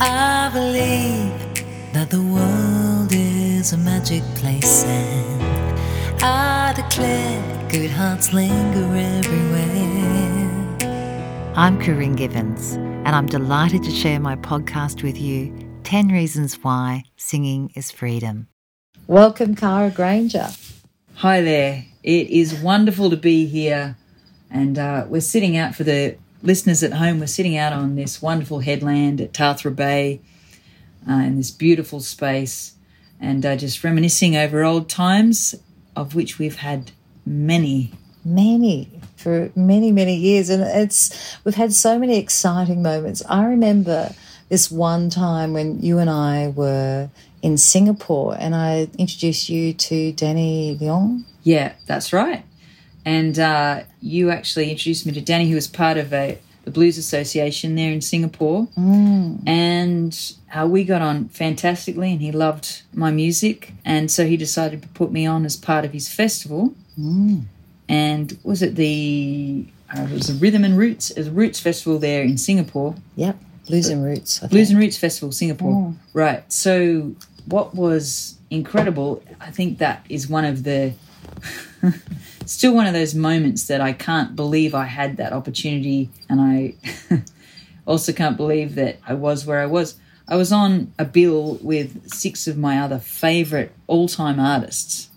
I believe that the world is a magic place, and I declare good hearts linger everywhere. I'm Corinne Gibbons, and I'm delighted to share my podcast with you 10 Reasons Why Singing is Freedom. Welcome, Kara Grainger. Hi there. It is wonderful to be here. And uh, we're sitting out for the listeners at home. We're sitting out on this wonderful headland at Tathra Bay uh, in this beautiful space and uh, just reminiscing over old times, of which we've had many. Many for many, many years. And it's, we've had so many exciting moments. I remember this one time when you and I were in Singapore and I introduced you to Danny Leong. Yeah, that's right. And uh, you actually introduced me to Danny, who was part of a the Blues Association there in Singapore. Mm. And uh, we got on fantastically, and he loved my music. And so he decided to put me on as part of his festival. Mm. And was it the uh, it was the Rhythm and Roots, it was Roots Festival there in Singapore. Yep, Blues and Roots. Blues and Roots Festival, Singapore. Mm. Right. So what was incredible, I think that is one of the still one of those moments that I can't believe I had that opportunity and I also can't believe that I was where I was. I was on a bill with six of my other favorite all-time artists.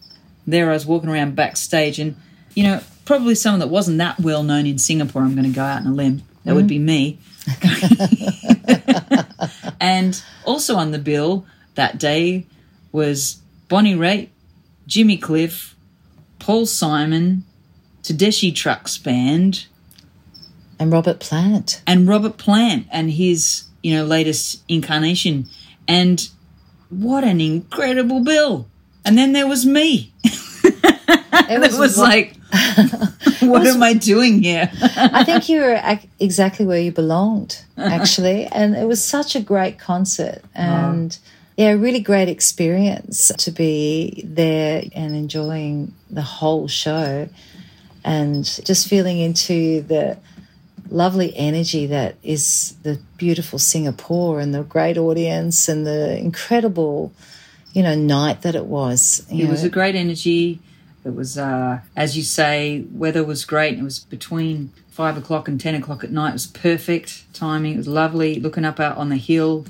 There I was walking around backstage and you know, probably someone that wasn't that well known in Singapore, I'm going to go out on a limb. That would be me. and also on the bill that day was Bonnie Raitt, Jimmy Cliff, Paul Simon, Tedeschi Trucks Band, And Robert Plant. and Robert Plant and his, you know, latest incarnation. And what an incredible bill. And then there was me. It It was like, what am I doing here? I think you were ac- exactly where you belonged, actually. and it was such a great concert. And yeah, a really great experience to be there and enjoying the whole show and just feeling into the lovely energy that is the beautiful Singapore and the great audience and the incredible, you know, night that it was. It was a great energy. It was, uh, as you say, weather was great. It was between five o'clock and ten o'clock at night. It was perfect timing. It was lovely. Looking up out on the hill,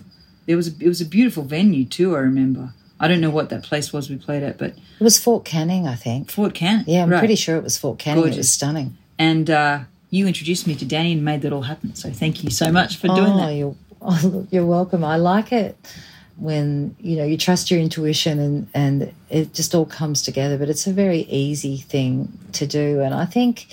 there was a, it was a beautiful venue too. I remember. I don't know what that place was we played at, but It was Fort Canning, I think. Fort Canning. Yeah, I'm right. pretty sure it was Fort Canning. It was Gorgeous. stunning. And uh, you introduced me to Danny and made that all happen. So thank you so much for doing oh, that. You're, oh, you're welcome. I like it when you know you trust your intuition and and it just all comes together. But it's a very easy thing to do, and I think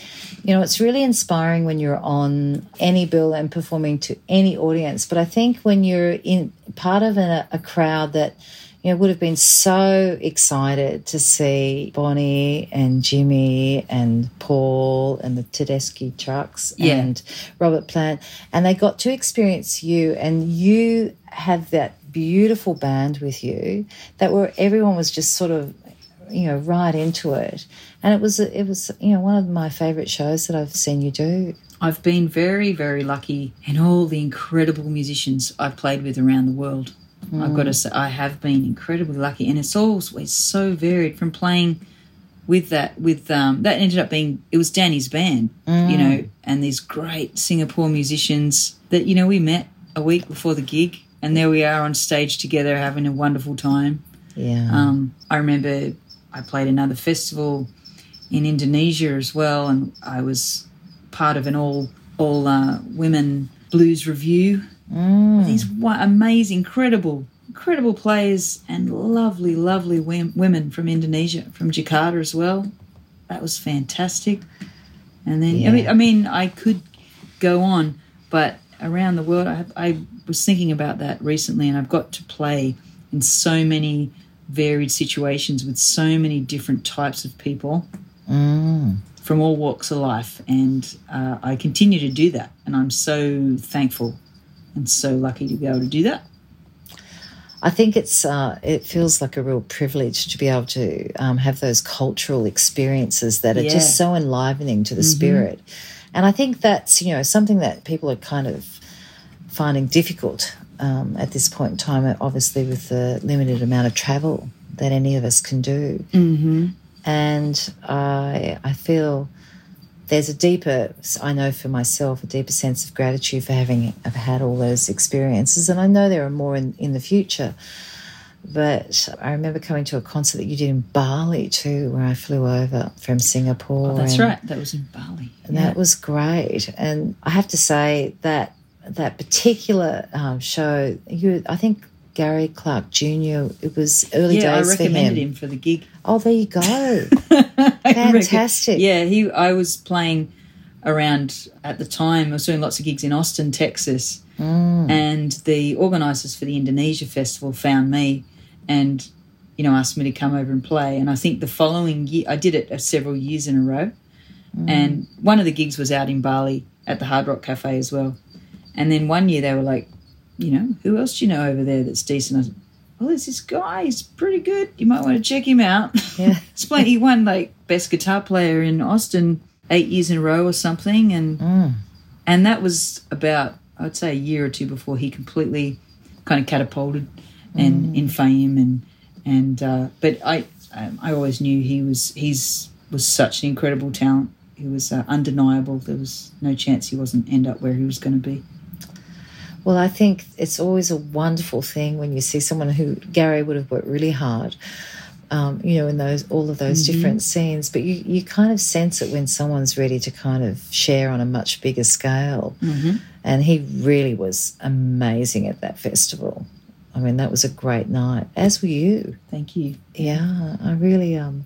you know it's really inspiring when you're on any bill and performing to any audience. But I think when you're in part of a, a crowd that you know, would have been so excited to see Bonnie and Jimmy and Paul and the Tedeschi trucks Yeah. and Robert Plant. And they got to experience you, and you have that beautiful band with you that where everyone was just sort of, you know, right into it. And it was, it was, you know, one of my favorite shows that I've seen you do. I've been very, very lucky in all the incredible musicians I've played with around the world. I've got to say, I have been incredibly lucky, and it's always so varied from playing with that. With um, that ended up being it was Danny's band, you know, and these great Singapore musicians that you know we met a week before the gig, and there we are on stage together having a wonderful time. Yeah. Um, I remember I played another festival in Indonesia as well, and I was part of an all all uh, women blues review. Mm. These amazing, incredible, incredible players and lovely, lovely wom- women from Indonesia, from Jakarta as well. That was fantastic. And then I mean, I mean, I could go on, but around the world, I, I was thinking about that recently, and I've got to play in so many varied situations with so many different types of people Mm. from all walks of life, and uh, I continue to do that, and I'm so thankful and so lucky to be able to do that. I think it's uh, it feels like a real privilege to be able to um, have those cultural experiences that are Yeah. just so enlivening to the spirit, and I think that's you know something that people are kind of finding difficult um, at this point in time, obviously with the limited amount of travel that any of us can do. Mm-hmm. And I, I feel there's a deeper, I know for myself, a deeper sense of gratitude for having have had all those experiences. And I know there are more in, in the future. But I remember coming to a concert that you did in Bali too, where I flew over from Singapore. Oh, that's right. That was in Bali. And that was great. And I have to say that that particular um, show, you, I think Gary Clark Jr. It was early yeah, days I recommended for him. him for the gig. Oh, there you go. Fantastic. Yeah, he. I was playing around at the time. I was doing lots of gigs in Austin, Texas, Mm. and the organisers for the Indonesia festival found me, and you know asked me to come over and play. And I think the following year, I did it uh, several years in a row. And one of the gigs was out in Bali at the Hard Rock Cafe as well. And then one year they were like, you know, who else do you know over there that's decent? I was, well, there's this guy. He's pretty good. You might want to check him out. Yeah. Playing. He won like best guitar player in Austin eight years in a row or something, and Mm. and that was about I'd say a year or two before he completely kind of catapulted and in fame and and uh, but I um, I always knew he was he's was such an incredible talent. He was uh, undeniable. There was no chance he wasn't end up where he was going to be. Well, I think it's always a wonderful thing when you see someone who Gary would have worked really hard, um, you know, in those all of those different scenes. But you you kind of sense it when someone's ready to kind of share on a much bigger scale. Mm-hmm. And he really was amazing at that festival. I mean, that was a great night. As were you. Thank you. Yeah, I really um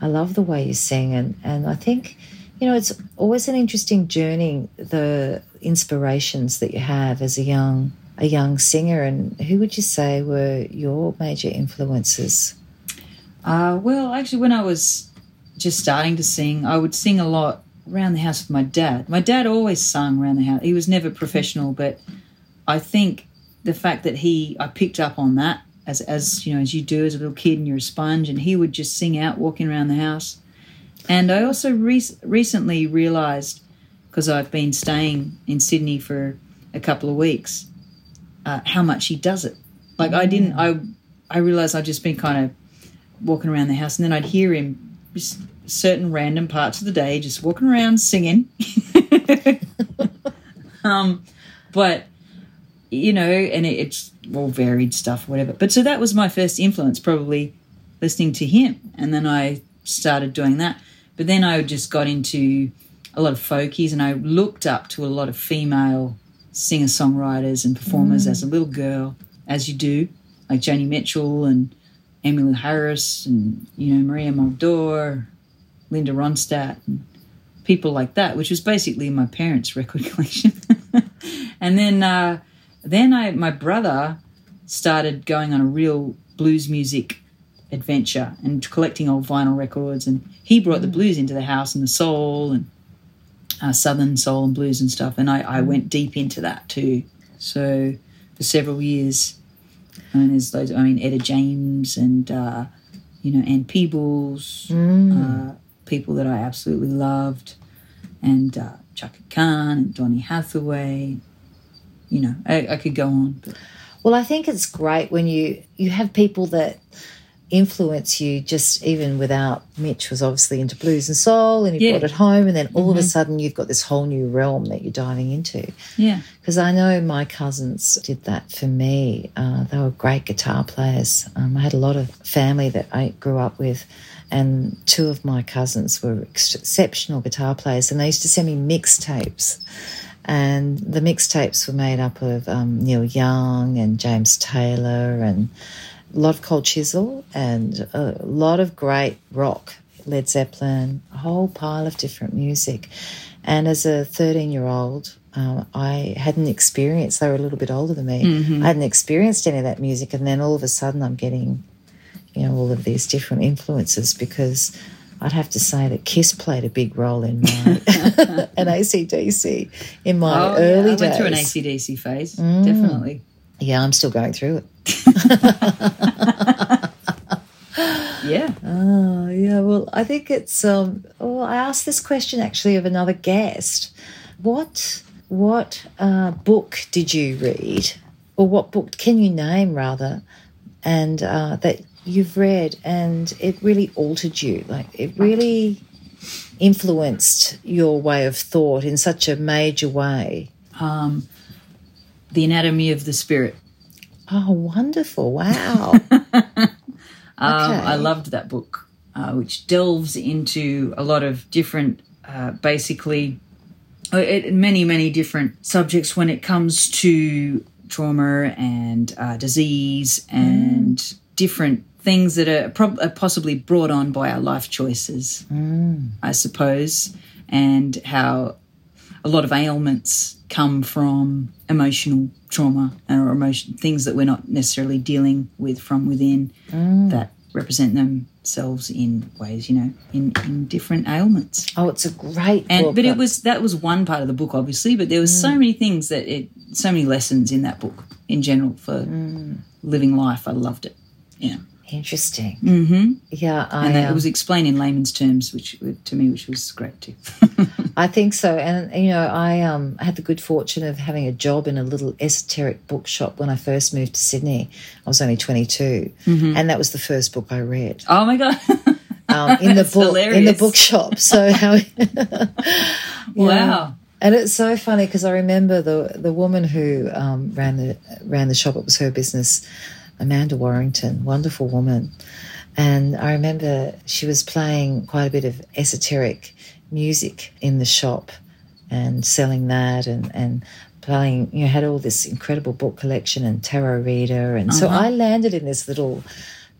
I love the way you sing and and I think you know it's always an interesting journey the inspirations that you have as a young a young singer and who would you say were your major influences? Uh, well, actually, when I was just starting to sing, I would sing a lot around the house with my dad. My dad always sung around the house. He was never professional, but I think the fact that he, I picked up on that as, as you know, as you do as a little kid and you're a sponge, and he would just sing out walking around the house. And I also re- recently realised, because I've been staying in Sydney for a couple of weeks, uh, how much he does it. Like I didn't, I, I realised I'd just been kind of walking around the house, and then I'd hear him just certain random parts of the day just walking around singing. um, but you know, and it, it's all varied stuff, whatever. But so that was my first influence, probably listening to him, and then I started doing that. But then I just got into a lot of folkies, and I looked up to a lot of female singer songwriters and performers as a little girl, as you do, like Joni Mitchell and Emmylou Harris and you know Maria Muldaur, Linda Ronstadt, and people like that, which was basically my parents' record collection. and then uh, then I my brother started going on a real blues music adventure and collecting old vinyl records, and he brought the blues into the house and the soul and uh, southern soul and blues and stuff, and I, I went deep into that too. So for several years. And there's those, I mean, Etta James and uh, you know Ann Peebles, uh, people that I absolutely loved, and uh, Chaka Khan and Donny Hathaway. You know, I, I could go on. But Well, I think it's great when you you have people that influence you just even without Mitch was obviously into blues and soul and he Yeah. brought it home and then all of a sudden you've got this whole new realm that you're diving into. yeah, Because I know my cousins did that for me. Uh, they were great guitar players. Um, I had a lot of family that I grew up with, and two of my cousins were ex- exceptional guitar players, and they used to send me mixtapes. And the mixtapes were made up of um, Neil Young and James Taylor and a lot of Cold Chisel and a lot of great rock, Led Zeppelin, a whole pile of different music. And as a 13 year old, um, I hadn't experienced, they were a little bit older than me, I hadn't experienced any of that music. And then all of a sudden I'm getting, you know, all of these different influences because I'd have to say that Kiss played a big role in my, and ACDC in my oh, early yeah. I days. went through an ACDC phase, definitely. Yeah, I'm still going through it. Yeah, Oh, yeah. Well, I think it's. Um, well, I asked this question actually of another guest. What what uh, book did you read or what book can you name rather, and uh, that you've read and it really altered you? Like it really influenced your way of thought in such a major way. Um, the Anatomy of the Spirit. Oh, wonderful! Wow. Um, Okay. I loved that book, uh, which delves into a lot of different, uh, basically, uh, it, many, many different subjects when it comes to trauma and uh, disease and different things that are, prob- are possibly brought on by our life choices, mm. I suppose, and how a lot of ailments come from emotional trauma or emotion things that we're not necessarily dealing with from within mm. that represent themselves in ways you know in, in different ailments. Oh, it's a great and book. but it was that was one part of the book obviously but there was so mm. many things that it so many lessons in that book in general for living life. I loved it. Yeah interesting. mm-hmm. Yeah, I and that, um, it was explained in layman's terms which to me which was great too I think so. And you know, I um, had the good fortune of having a job in a little esoteric bookshop when I first moved to Sydney. I was only 22, Mm-hmm. and that was the first book I read oh my god um, in the book in the bookshop. So how? wow And it's so funny because I remember the the woman who um, ran the ran the shop. It was her business, Amanda Warrington, wonderful woman. And I remember she was playing quite a bit of esoteric music in the shop and selling that and and playing. You know, had all this incredible book collection and tarot reader. And so uh-huh. I landed in this little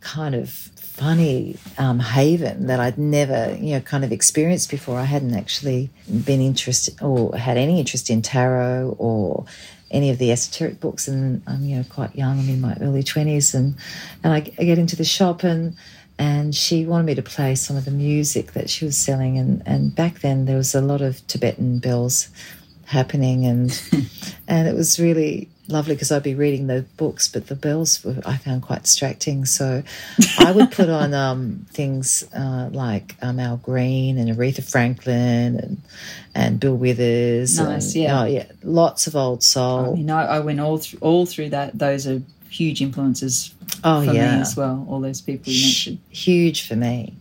kind of funny um, haven that I'd never, you know, kind of experienced before. I hadn't actually been interested or had any interest in tarot or any of the esoteric books. And I'm, you know, quite young. I'm in my early twenties, and and I, I get into the shop and. And she wanted me to play some of the music that she was selling, and, and back then there was a lot of Tibetan bells happening, and and it was really lovely because I'd be reading the books, but the bells were I found quite distracting. So I would put on um, things uh, like um, Al Green and Aretha Franklin and and Bill Withers. Nice, and, yeah. oh, yeah, lots of old I soul. mean, I, I went all through all through that. Those are huge influences Oh for yeah, me as well. All those people you mentioned. huge for me.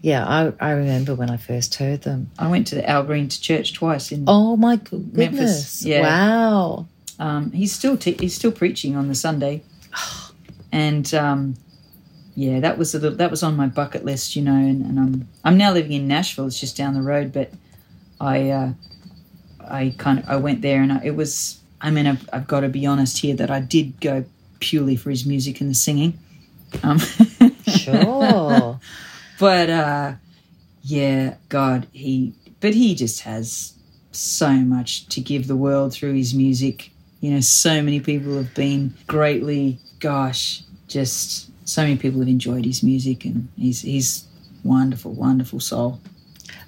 Yeah, I, I remember when I first heard them. I went to the Al Green to church twice. In Oh my goodness! Memphis, yeah. Wow. Um, he's still te- he's still preaching on the Sunday, and um, yeah, that was a little, that was on my bucket list, you know. And, and I'm I'm now living in Nashville. It's just down the road, but I uh, I kind of I went there, and I, it was. I mean, I've, I've got to be honest here that I did go purely for his music and the singing. Um, Sure. but uh yeah god he but he just has so much to give the world through his music you know so many people have been greatly gosh just so many people have enjoyed his music and he's he's wonderful wonderful soul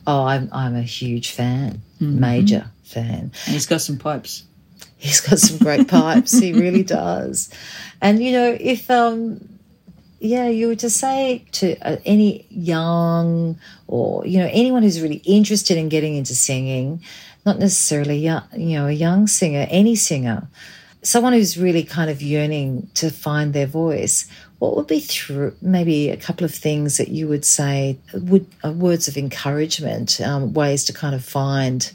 oh, I'm I'm a huge fan, Mm-hmm. major fan. and he's got some pipes He's got some great pipes. He really does. And you know, if um, yeah, you were to say to uh, any young or you know anyone who's really interested in getting into singing, not necessarily young, you know, a young singer, any singer, someone who's really kind of yearning to find their voice. What would be through maybe a couple of things that you would say would uh, words of encouragement, um, ways to kind of find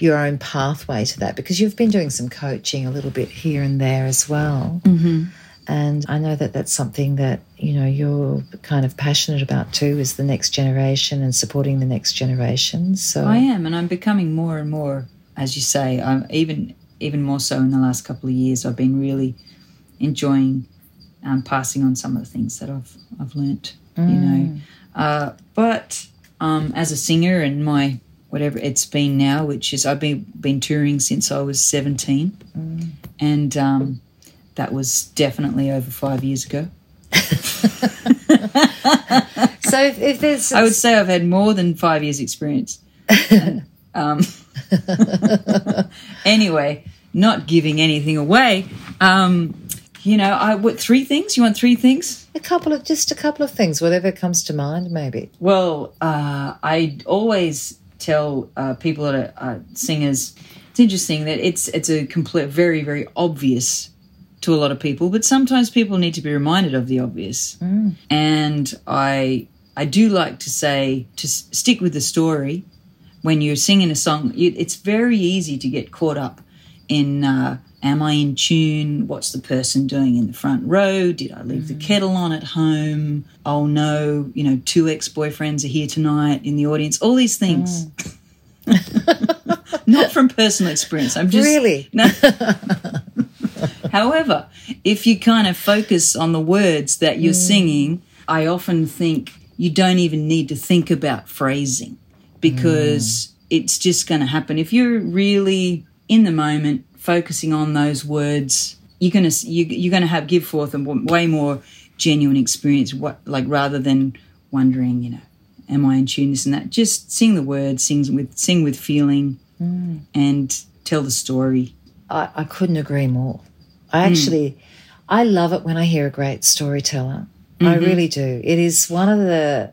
your own pathway to that because you've been doing some coaching a little bit here and there as well. Mm-hmm. And I know that that's something that, you know, you're kind of passionate about too is the next generation and supporting the next generation. So I am, and I'm becoming more and more, as you say. I'm even even more so in the last couple of years. I've been really enjoying um, passing on some of the things that I've I've learnt. You know, uh, but um, as a singer and my whatever it's been now, which is I've been been touring since I was 17, and um, that was definitely over five years ago. so if, if there's I would say I've had more than five years' experience. And, um, anyway, not giving anything away. Um, you know, I what three things? You want three things? a couple of just a couple of things, whatever comes to mind, maybe. Well, uh, I always tell uh, people that are uh, singers. It's interesting that it's it's a complete, very very obvious to a lot of people, but sometimes people need to be reminded of the obvious. Mm. And I I do like to say to s- stick with the story when you're singing a song. You, it's very easy to get caught up in. Uh, Am I in tune? What's the person doing in the front row? Did I leave the mm. kettle on at home? Oh no, you know, two ex boyfriends are here tonight in the audience. All these things. Mm. Not from personal experience. I'm just Really? no. However, if you kind of focus on the words that you're mm. singing, I often think you don't even need to think about phrasing because mm. it's just going to happen. If you're really in the moment, focusing on those words, you're going to you, you're going to have give forth a way more genuine experience. What like rather than wondering, you know, am I in tune? This and that. Just sing the words, sing with sing with feeling, mm. and tell the story. I, I couldn't agree more. I actually, I love it when I hear a great storyteller. I really do. It is one of the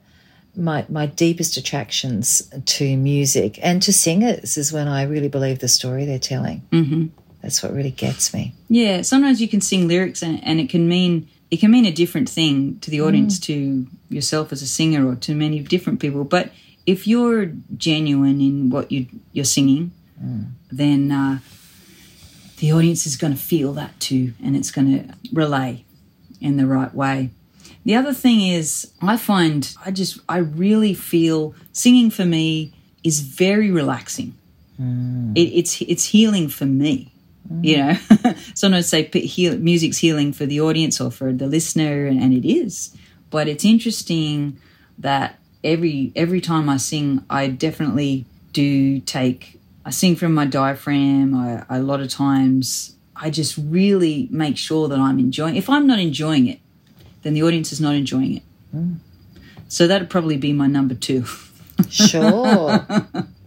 my my deepest attractions to music and to singers is when I really believe the story they're telling. Mm-hmm. That's what really gets me. Yeah, sometimes you can sing lyrics and, and it can mean it can mean a different thing to the audience, to yourself as a singer, or to many different people. But if you're genuine in what you you're singing, then uh, the audience is going to feel that too, and it's going to relay in the right way. The other thing is, I find I just I really feel singing for me is very relaxing. Mm. It, it's it's healing for me. Mm. You know, sometimes say heal, music's healing for the audience or for the listener, and, and it is. But it's interesting that every every time I sing, I definitely do take. I sing from my diaphragm. I, a lot of times, I just really make sure that I'm enjoying. If I'm not enjoying it, then the audience is not enjoying it. Mm. So that'd probably be my number two. Sure.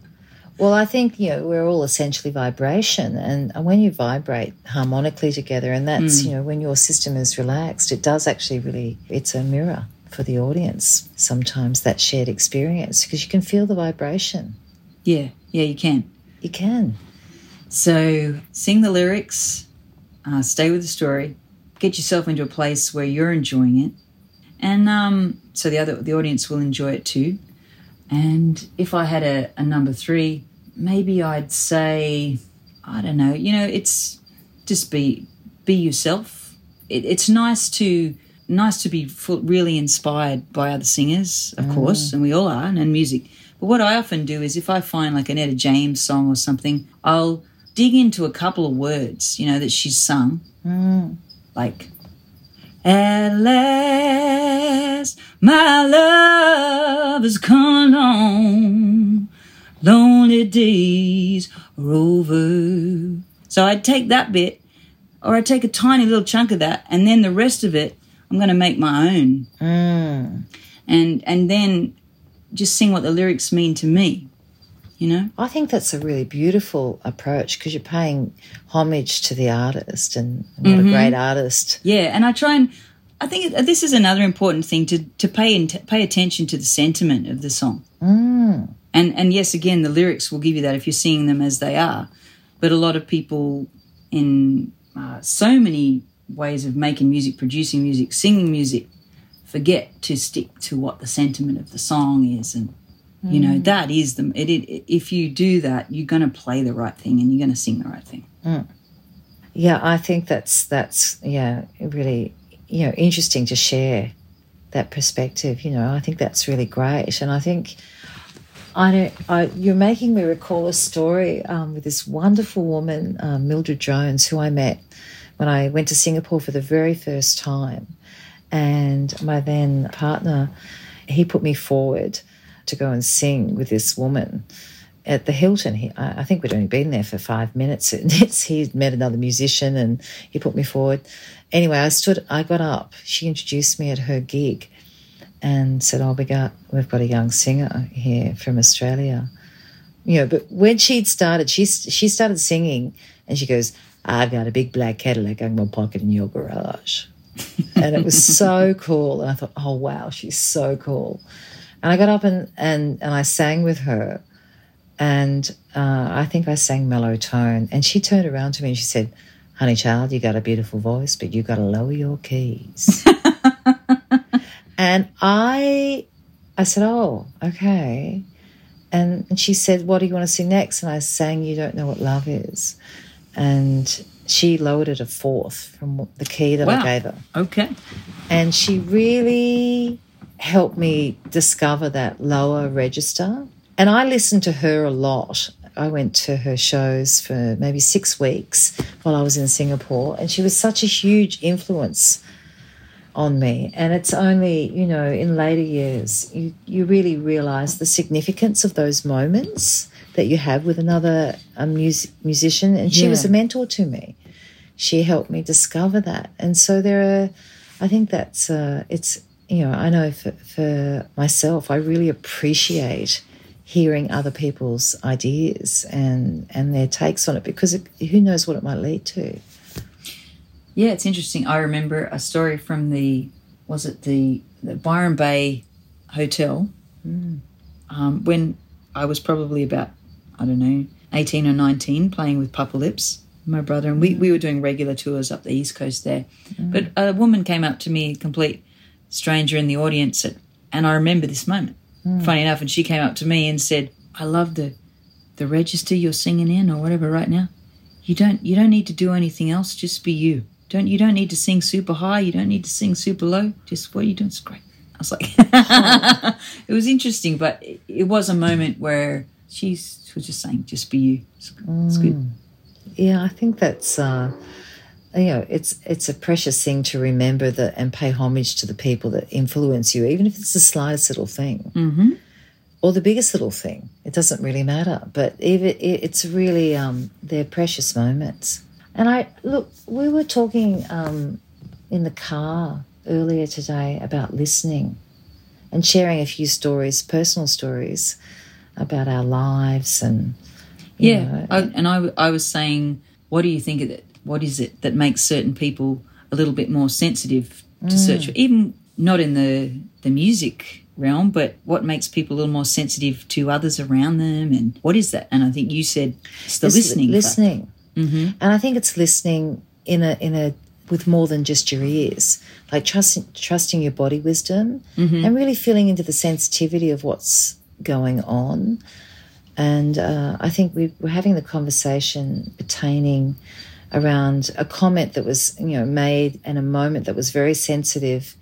well, I think you know we're all essentially vibration, and when you vibrate harmonically together, and that's mm. you know when your system is relaxed, it does actually really. It's a mirror for the audience. Sometimes that shared experience because you can feel the vibration. Yeah, yeah, you can. You can. So sing the lyrics, uh, stay with the story, get yourself into a place where you're enjoying it, and um, so the other the audience will enjoy it too. And if I had a, a number three, maybe I'd say, I don't know. You know, it's just be be yourself. It, it's nice to nice to be full, really inspired by other singers, of course, and we all are, and, and music. But what I often do is if I find like an Etta James song or something, I'll dig into a couple of words, you know, that she's sung, mm. like at last, my love has come along. Lonely days are over. So I'd take that bit, or I'd take a tiny little chunk of that, and then the rest of it, I'm going to make my own. Mm. And and then just sing what the lyrics mean to me. You know? I think that's a really beautiful approach because you're paying homage to the artist, and what a great artist. Yeah, and I try and I think this is another important thing to to pay in, pay attention to the sentiment of the song. Mm. And and yes, again, the lyrics will give you that if you're seeing them as they are. But a lot of people in uh, so many ways of making music, producing music, singing music, forget to stick to what the sentiment of the song is, and you know that is the it, it. If you do that, you're going to play the right thing and you're going to sing the right thing. Yeah, I think that's that's yeah really you know interesting to share that perspective. You know, I think that's really great, and I think I don't. I, you're making me recall a story um, with this wonderful woman, um, Mildred Jones, who I met when I went to Singapore for the very first time, and my then partner, he put me forward to go and sing with this woman at the Hilton. He, I think we'd only been there for five minutes. He'd met another musician and he put me forward. Anyway, I stood, I got up. She introduced me at her gig and said, Oh, we got, we've got a young singer here from Australia. You know, but when she'd started, she, she started singing and she goes, I've got a big black Cadillac to park it in your garage. And it was so cool. And I thought, oh, wow, she's so cool. And I got up and, and, and I sang with her and uh, I think I sang Mellow Tone. And she turned around to me and she said, honey child, you got a beautiful voice, but you got to lower your keys. and I, I said, oh, okay. And, and she said, what do you want to see next? And I sang, you don't know what love is. And she lowered it a fourth from the key that Wow. I gave her. Okay. And she really helped me discover that lower register. And I listened to her a lot. I went to her shows for maybe six weeks while I was in Singapore, and she was such a huge influence on me. And it's only, you know, in later years, you, you really realize the significance of those moments that you have with another musician. And she was a mentor to me. She helped me discover that. And so there are, I think that's, uh, it's, you know, I know for, for myself, I really appreciate hearing other people's ideas and, and their takes on it because it, who knows what it might lead to. Yeah, it's interesting. I remember a story from the was it the, the Byron Bay Hotel um, when I was probably about I don't know eighteen or nineteen, playing with Papa Lips, my brother, and we we were doing regular tours up the east coast there. Mm. But a woman came up to me, a complete stranger in the audience, at, and I remember this moment. Mm. Funny enough, and she came up to me and said, "I love the the register you're singing in, or whatever, right now." you don't you don't need to do anything else just be you don't you don't need to sing super high you don't need to sing super low just what are you doing is great i was like it was interesting but it, it was a moment where she was just saying just be you it's, it's good mm. Yeah, I think that's uh, you know it's it's a precious thing to remember that and pay homage to the people that influence you, even if it's the slightest little thing mm-hmm. or the biggest little thing. It doesn't really matter, but even it, it's really um, they're precious moments. And I look, we were talking um, in the car earlier today about listening and sharing a few stories, personal stories about our lives and yeah know, I, and I, I was saying what do you think of it? What is it that makes certain people a little bit more sensitive to search for even not in the the music realm but what makes people a little more sensitive to others around them and what is that? And i think you said it's the It's listening listening. Mhm. and i think it's listening in a in a with more than just your ears. Like trusting trusting your body wisdom and really feeling into the sensitivity of what's going on and uh, i think we were having the conversation pertaining around a comment that was you know made and a moment that was very sensitive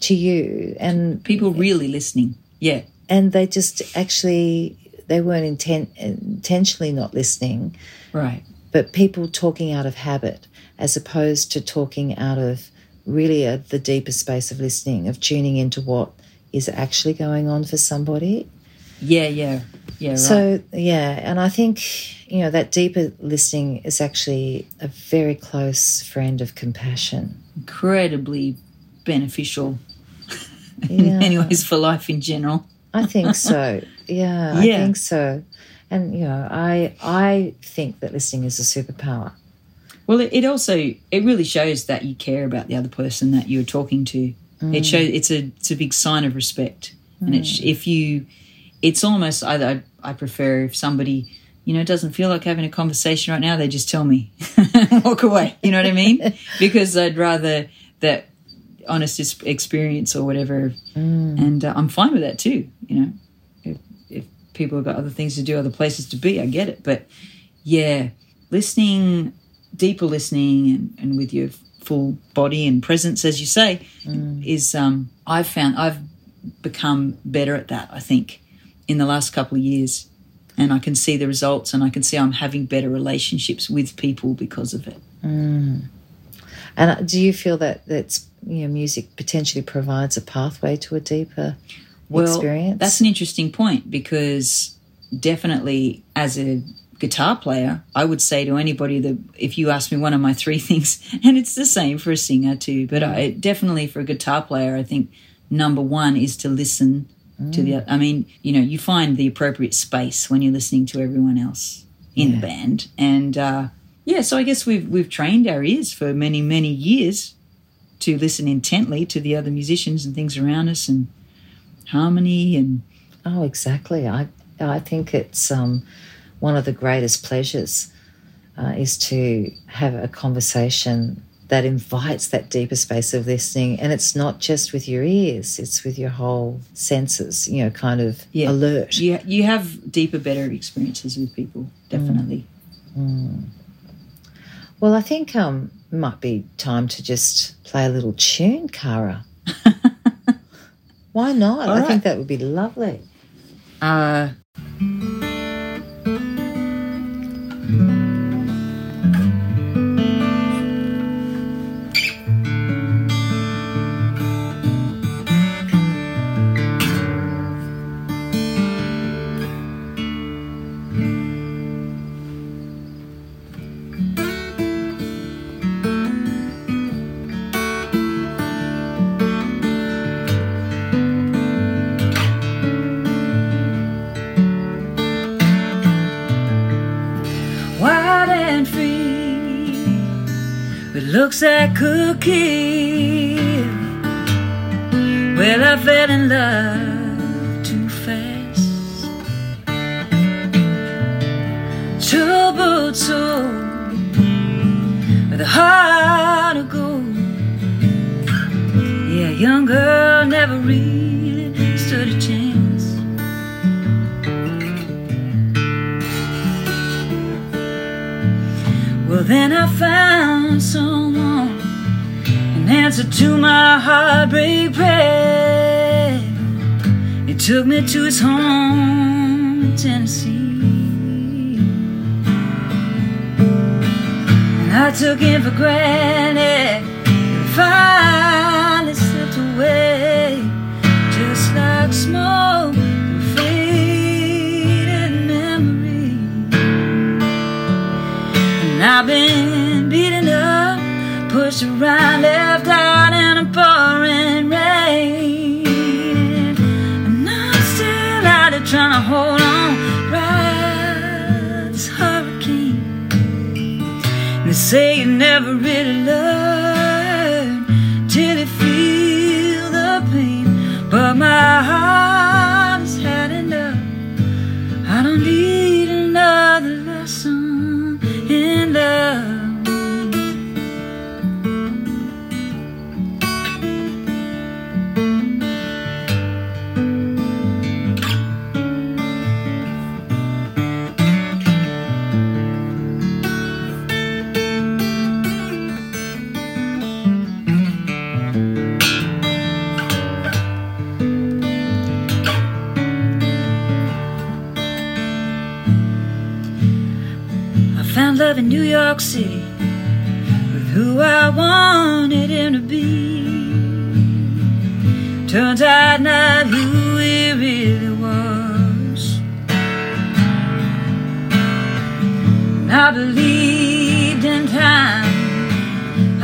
to you. And people really listening. Yeah. And they just actually they weren't intent, intentionally not listening. Right. But people talking out of habit as opposed to talking out of really a, the deeper space of listening, of tuning into what is actually going on for somebody. yeah yeah yeah right. So, yeah, and I think, you know, that deeper listening is actually a very close friend of compassion. incredibly beneficial in Yeah. many ways for life in general I think so. Yeah, I think so. And you know, I I think that listening is a superpower. Well, it, it also it really shows that you care about the other person that you're talking to. It mm. shows it's a it's a big sign of respect, and it's mm. if you, it's almost I, I I prefer if somebody you know doesn't feel like having a conversation right now, they just tell me, walk away. You know what I mean? because I'd rather that honest experience or whatever, and uh, I'm fine with that too. You know, if if people have got other things to do, other places to be, I get it. But yeah, listening, deeper listening, and, and with your full body and presence, as you say, is um, I've found I've become better at that. I think in the last couple of years, and I can see the results, and I can see I'm having better relationships with people because of it. And uh, do you feel that that's you know music potentially provides a pathway to a deeper well, experience? That's an interesting point because definitely as a guitar player, I would say to anybody that if you ask me one of my three things, and it's the same for a singer too, but I definitely for a guitar player, I think number one is to listen to the. I mean, you know, you find the appropriate space when you're listening to everyone else in the band, and uh, yeah, so I guess we've we've trained our ears for many many years to listen intently to the other musicians and things around us and harmony and Oh, exactly. I I think it's um, one of the greatest pleasures uh, is to have a conversation that invites that deeper space of listening. And it's not just with your ears, it's with your whole senses, you know, kind of Yeah. alert. You, you have deeper, better experiences with people, definitely. Well, I think um, might be time to just play a little tune, Kara. Why not? All I right. think that would be lovely. Uh, looks could kill. Well, I fell in love too fast. Troubled soul with a heart of gold. Yeah, young girl never really stood a chance. Then I found someone, an answer to my heartbreak prayer. He took me to his home in Tennessee. And I took him for granted finally slipped away, just like smoke And I've been beaten up, pushed around, left out in a pouring rain. And I'm still out there trying to hold on, ride this hurricane. They say you never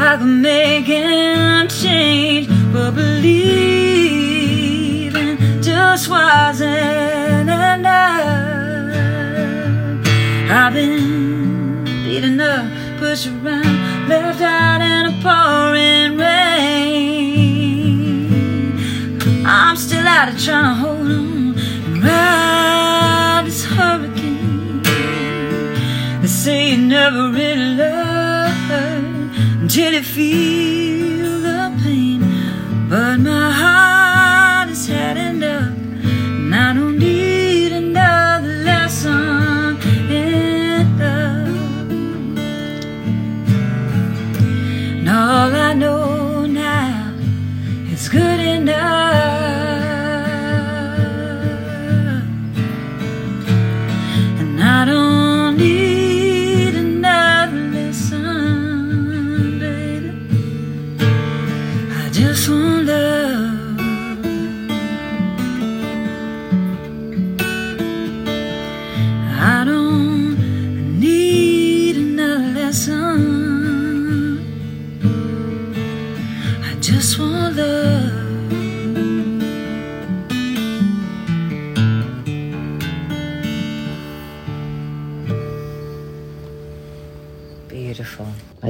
I could make him change, but believing just wasn't enough. I've been beaten up, pushed around, left out in a pouring rain. I'm still out there trying to hold on and ride this hurricane. They say you never really learn you feel the pain. But my heart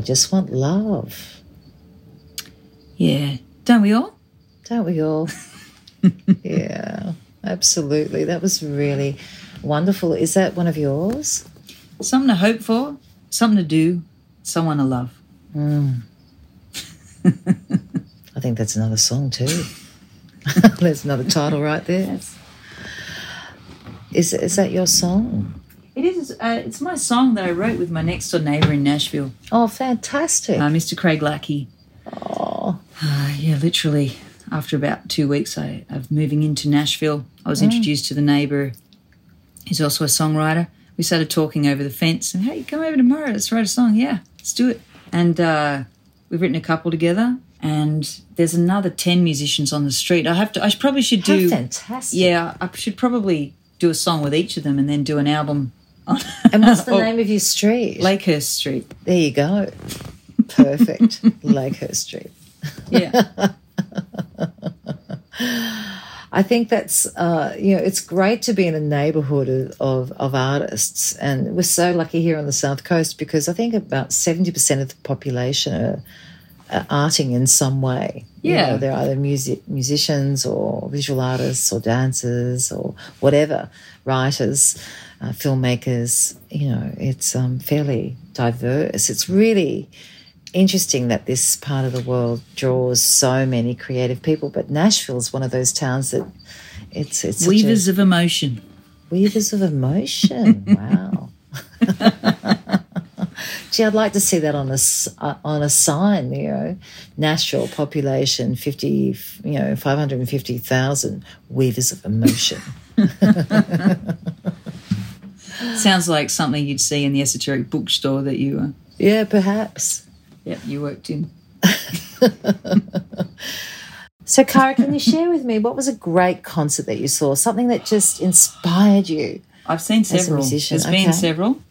just want love. Yeah, don't we all? Don't we all? yeah, absolutely. That was really wonderful. Is that one of yours? Something to hope for. something to do, someone to love. Mm. I think that's another song too. There's another title right there. Is is that your song? It is. Uh, it's my song that I wrote with my next door neighbour in Nashville, Oh, fantastic! uh, Mr. Craig Lackey. oh, Uh, yeah, literally. After about two weeks I, of moving into Nashville, I was introduced to the neighbour. He's also a songwriter. We started talking over the fence, and hey, come over tomorrow. Let's write a song. Yeah, let's do it. And uh, we've written a couple together. And there's another ten musicians on the street. I have to. I probably should how do. fantastic! Yeah, I should probably do a song with each of them, and then do an album. And what's the name of your street? Lakehurst Street. there you go. Perfect. Lakehurst Street. Yeah. I think that's uh, you know it's great to be in a neighbourhood of, of artists, and we're so lucky here on the south coast because I think about seventy percent of the population are arting in some way. You Yeah. know, they're either music musicians or visual artists or dancers or whatever, writers, uh, filmmakers. You know, it's um, fairly diverse. It's really interesting that this part of the world draws so many creative people, but Nashville's one of those towns that it's it's such a- Weavers of emotion. weavers of emotion. wow. Gee, I'd like to see that on a uh, on a sign. You know, Nashville population fifty, you know, five hundred and fifty thousand weavers of emotion. Sounds like something you'd see in the esoteric bookstore that you were. yeah, perhaps. yep, you worked in. So, Kara, can you share with me what was a great concert that you saw? Something that just inspired you. I've seen several. There's been several.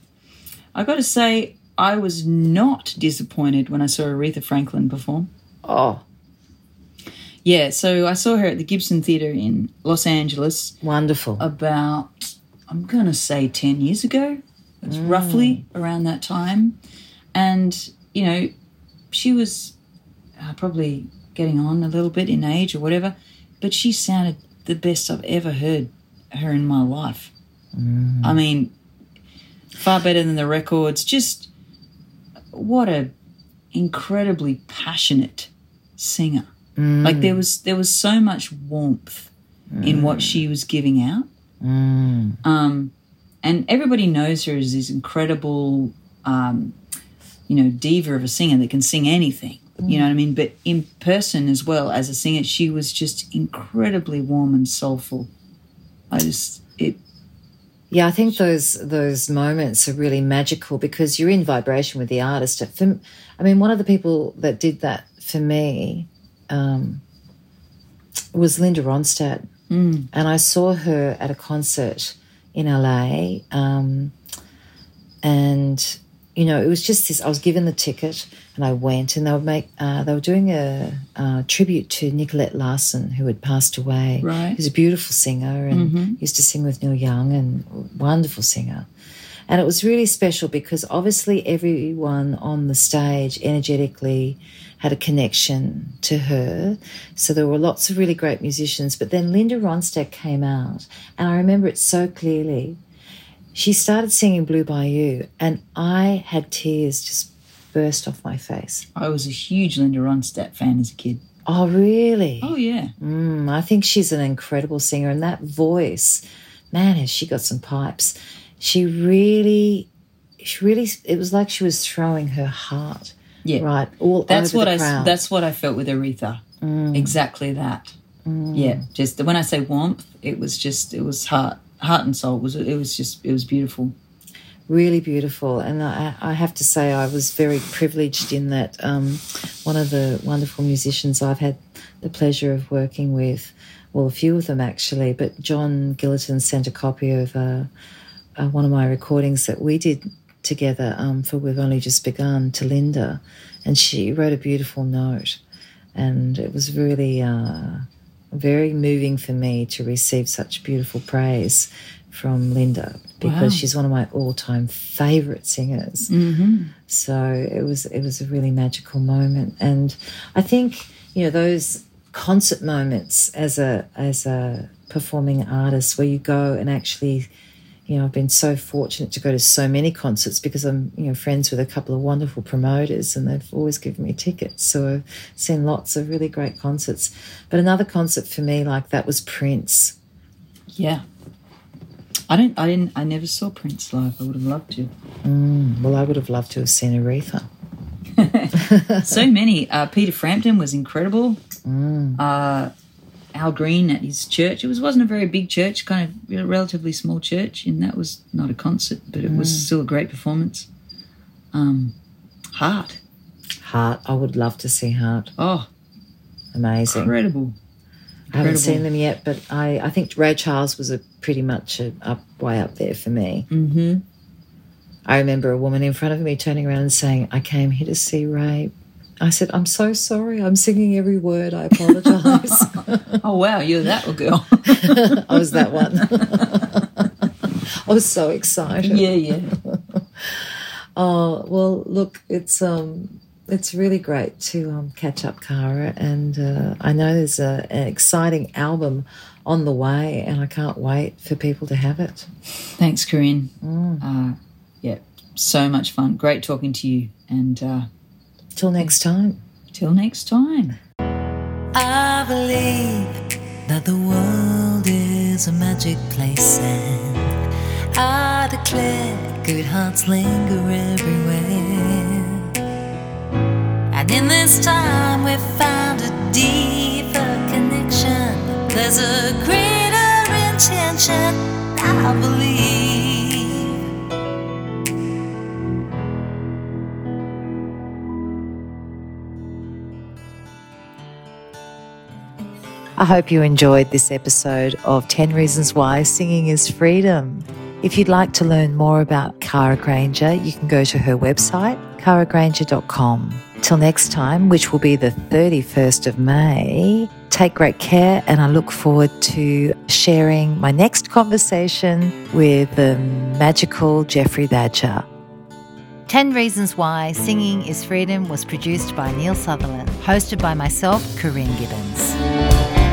I've got to say, I was not disappointed when I saw Aretha Franklin perform. Oh, Yeah, so I saw her at the Gibson Theatre in Los Angeles wonderful. about, I'm going to say 10 years ago. It's roughly around that time. And, you know, she was uh, probably getting on a little bit in age or whatever, but she sounded the best I've ever heard her in my life. I mean, far better than the records. Just what a incredibly passionate singer. Like there was there was so much warmth in what she was giving out. Um, and everybody knows her as this incredible, um, you know, diva of a singer that can sing anything. You know what I mean? But in person as well as a singer, she was just incredibly warm and soulful. I just it Yeah, I think those those moments are really magical because you're in vibration with the artist. For, I mean, one of the people that did that for me um, was Linda Ronstadt, mm. and I saw her at a concert in LA, um, and you know, it was just this. I was given the ticket, and I went, and they would make. Uh, they were doing a, uh tribute to Nicolette Larson, who had passed away. Right. Who's a beautiful singer and used to sing with Neil Young, and wonderful singer. And it was really special because obviously everyone on the stage energetically had a connection to her. So there were lots of really great musicians. But then Linda Ronstadt came out, and I remember it so clearly she started singing Blue Bayou, and I had tears just burst off my face. I was a huge Linda Ronstadt fan as a kid. Oh, really? Oh yeah. Mm, I think she's an incredible singer, and that voice, man, has she got some pipes? She really, she really, it was like she was throwing her heart Yeah. right all That's over what the I crowd. that's what I felt with Aretha. Exactly that. Yeah, just when I say warmth, it was just it was heart heart and soul. It was it was just it was beautiful. Really beautiful. And I, I have to say, I was very privileged in that um, one of the wonderful musicians I've had the pleasure of working with, well, a few of them actually, but John Gilliton sent a copy of uh, uh, one of my recordings that we did together um, for We've Only Just Begun to Linda, and she wrote a beautiful note. And it was really uh, very moving for me to receive such beautiful praise from Linda because Wow. she's one of my all-time favorite singers. Mm-hmm. So it was it was a really magical moment, and I think you know those concert moments as a as a performing artist where you go and actually you know, I've been so fortunate to go to so many concerts because I'm, you know, friends with a couple of wonderful promoters and they've always given me tickets. So I've seen lots of really great concerts. But another concert for me like that was Prince. Yeah. I don't. I didn't. I never saw Prince live. I would have loved to. Mm, well, I would have loved to have seen Aretha. so many. Uh, Peter Frampton was incredible. Mm. Uh, Al Green at his church. It was wasn't a very big church, kind of a relatively small church, and that was not a concert, but it was Mm. still a great performance. Um, Heart. Heart. I would love to see Heart. Oh, Amazing. incredible. I haven't seen them yet, but I, I think Ray Charles was a pretty much a, up way up there for me. Mm-hmm. I remember a woman in front of me turning around and saying, I came here to see Ray. I said, I'm so sorry. I'm singing every word. I apologize. Oh wow, you're that girl. I was that one. I was so excited. yeah, yeah. Oh, well, look, it's um it's really great to um, catch up, Kara. and uh, I know there's a, an exciting album on the way, and I can't wait for people to have it. Thanks, Corinne. Uh, yeah, so much fun. Great talking to you. And uh, Till next time. till next time. I believe that the world is a magic place, and I declare good hearts linger everywhere. This time, we've found a deeper connection. There's a greater intention, I believe. I hope you enjoyed this episode of 10 Reasons Why Singing is Freedom. If you'd like to learn more about Kara Grainger, you can go to her website, karagrainger.com. Till next time, which will be the 31st of May, take great care and I look forward to sharing my next conversation with the magical Jeffrey Badger. 10 Reasons Why Singing is Freedom was produced by Neil Sutherland, hosted by myself, Corinne Gibbons.